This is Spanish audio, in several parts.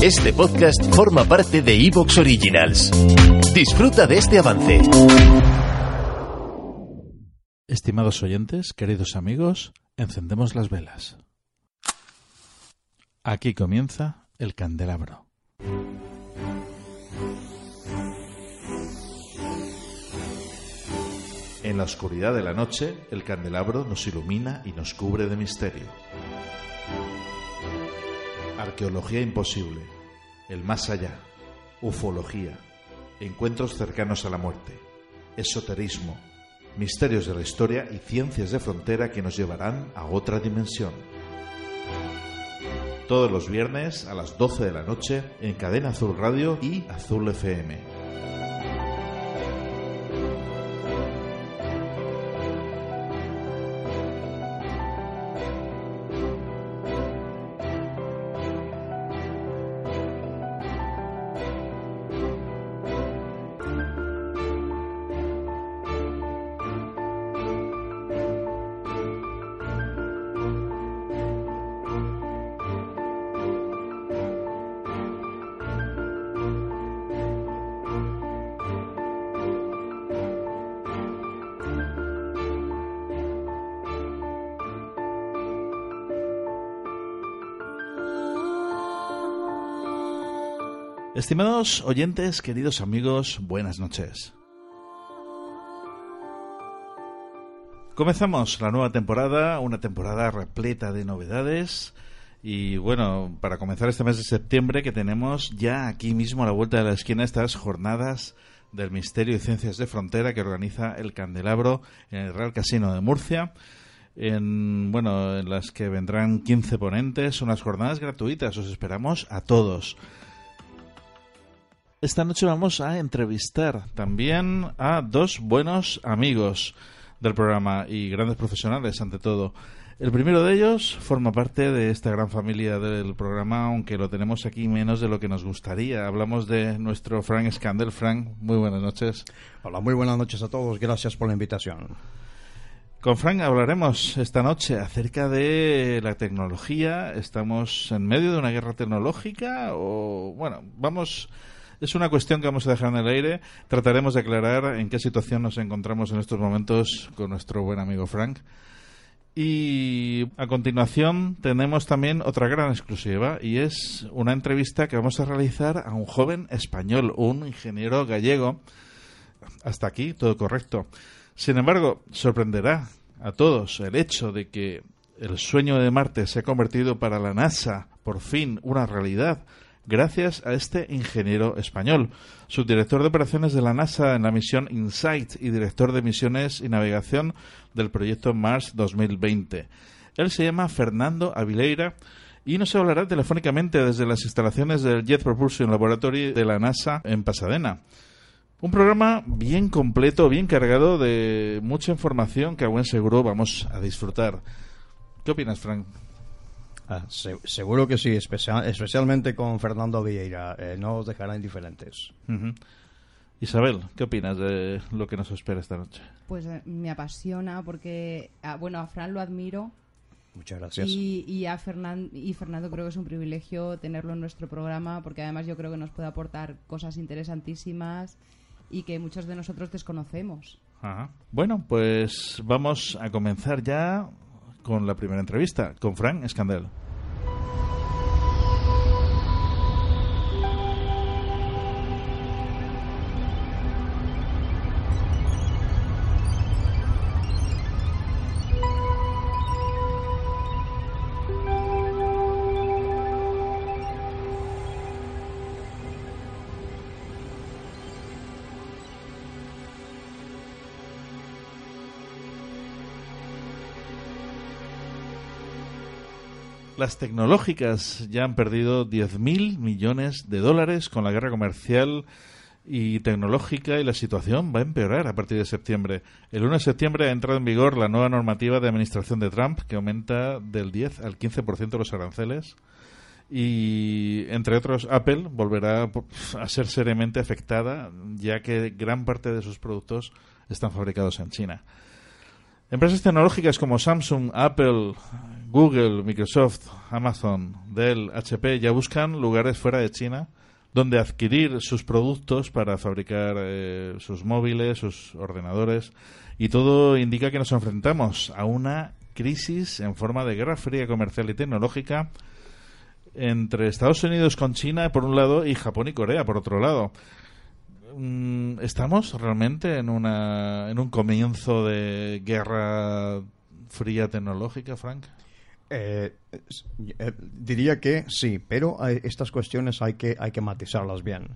Este podcast forma parte de Evox Originals. Disfruta de este avance. Estimados oyentes, queridos amigos, encendemos las velas. Aquí comienza el candelabro. En la oscuridad de la noche, el candelabro nos ilumina y nos cubre de misterio. Arqueología imposible, el más allá, ufología, encuentros cercanos a la muerte, esoterismo, misterios de la historia y ciencias de frontera que nos llevarán a otra dimensión. Todos los viernes a las 12 de la noche en Cadena Azul Radio y Azul FM. Estimados oyentes, queridos amigos, buenas noches. Comenzamos la nueva temporada, una temporada repleta de novedades. Y bueno, para comenzar este mes de septiembre que tenemos ya aquí mismo a la vuelta de la esquina estas jornadas del Misterio y Ciencias de Frontera que organiza el Candelabro en el Real Casino de Murcia. En, bueno, en las que vendrán 15 ponentes, unas jornadas gratuitas, os esperamos a todos. Esta noche vamos a entrevistar también a dos buenos amigos del programa y grandes profesionales ante todo. El primero de ellos forma parte de esta gran familia del programa, aunque lo tenemos aquí menos de lo que nos gustaría. Hablamos de nuestro Frank Scandal. Frank, muy buenas noches. Hola, muy buenas noches a todos. Gracias por la invitación. Con Frank hablaremos esta noche acerca de la tecnología. ¿Estamos en medio de una guerra tecnológica? O, bueno, vamos es una cuestión que vamos a dejar en el aire. Trataremos de aclarar en qué situación nos encontramos en estos momentos con nuestro buen amigo Frank. Y a continuación tenemos también otra gran exclusiva y es una entrevista que vamos a realizar a un joven español, un ingeniero gallego. Hasta aquí, todo correcto. Sin embargo, sorprenderá a todos el hecho de que el sueño de Marte se ha convertido para la NASA por fin una realidad gracias a este ingeniero español, subdirector de operaciones de la NASA en la misión InSight y director de misiones y navegación del proyecto Mars 2020. Él se llama Fernando Avileira y nos hablará telefónicamente desde las instalaciones del Jet Propulsion Laboratory de la NASA en Pasadena. Un programa bien completo, bien cargado de mucha información que a buen seguro vamos a disfrutar. ¿Qué opinas, Frank? Ah, seguro que sí, especialmente con Fernando Vieira. Eh, no os dejará indiferentes. Isabel, ¿qué opinas de lo que nos espera esta noche? Pues eh, me apasiona porque, ah, bueno, a Fran lo admiro. Muchas gracias. Y, a Fernando, y Fernando creo que es un privilegio tenerlo en nuestro programa porque además yo creo que nos puede aportar cosas interesantísimas y que muchos de nosotros desconocemos. Bueno, pues vamos a comenzar ya con la primera entrevista, con Frank Scandell. Las tecnológicas ya han perdido 10.000 millones de dólares con la guerra comercial y tecnológica y la situación va a empeorar a partir de septiembre. El 1 de septiembre ha entrado en vigor la nueva normativa de administración de Trump que aumenta del 10 al 15% los aranceles y entre otros Apple volverá a ser seriamente afectada ya que gran parte de sus productos están fabricados en China. Empresas tecnológicas como Samsung, Apple, Google, Microsoft, Amazon, Dell, HP ya buscan lugares fuera de China donde adquirir sus productos para fabricar eh, sus móviles, sus ordenadores y todo indica que nos enfrentamos a una crisis en forma de guerra fría comercial y tecnológica entre Estados Unidos con China por un lado y Japón y Corea por otro lado. Mm, ¿Estamos realmente en, una, en un comienzo de guerra fría tecnológica, Frank? Eh, eh, diría que sí, pero estas cuestiones hay que, hay que matizarlas bien.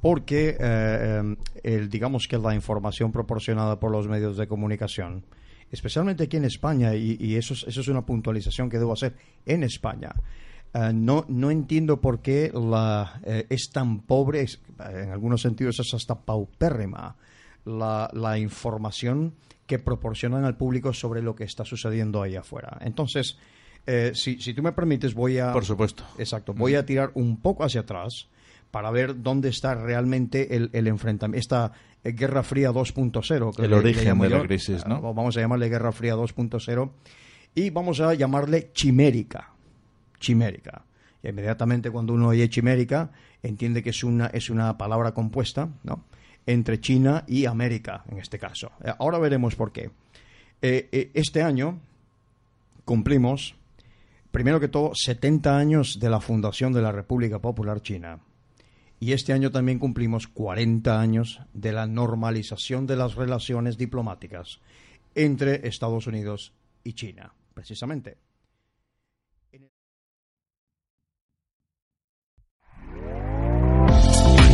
Porque, eh, el, digamos que la información proporcionada por los medios de comunicación, especialmente aquí en España, y, eso, eso es una puntualización que debo hacer en España, no, no entiendo por qué la, es tan pobre, en algunos sentidos es hasta paupérrima, la, la, información que proporcionan al público sobre lo que está sucediendo ahí afuera. Entonces, eh, si, si, tú me permites, voy a. Por supuesto. Exacto. Voy a tirar un poco hacia atrás para ver dónde está realmente el, el enfrentamiento. Esta eh, Guerra Fría 2.0. El origen de la crisis, ¿no? Ah, vamos a llamarle Guerra Fría 2.0 y vamos a llamarle chimérica. Chimérica. Y inmediatamente cuando uno oye chimérica, entiende que es una, es una palabra compuesta, ¿no? Entre China y América, en este caso. Eh, ahora veremos por qué. este año cumplimos primero que todo, 70 años de la fundación de la República Popular China. Y este año también cumplimos 40 años de la normalización de las relaciones diplomáticas entre Estados Unidos y China, precisamente.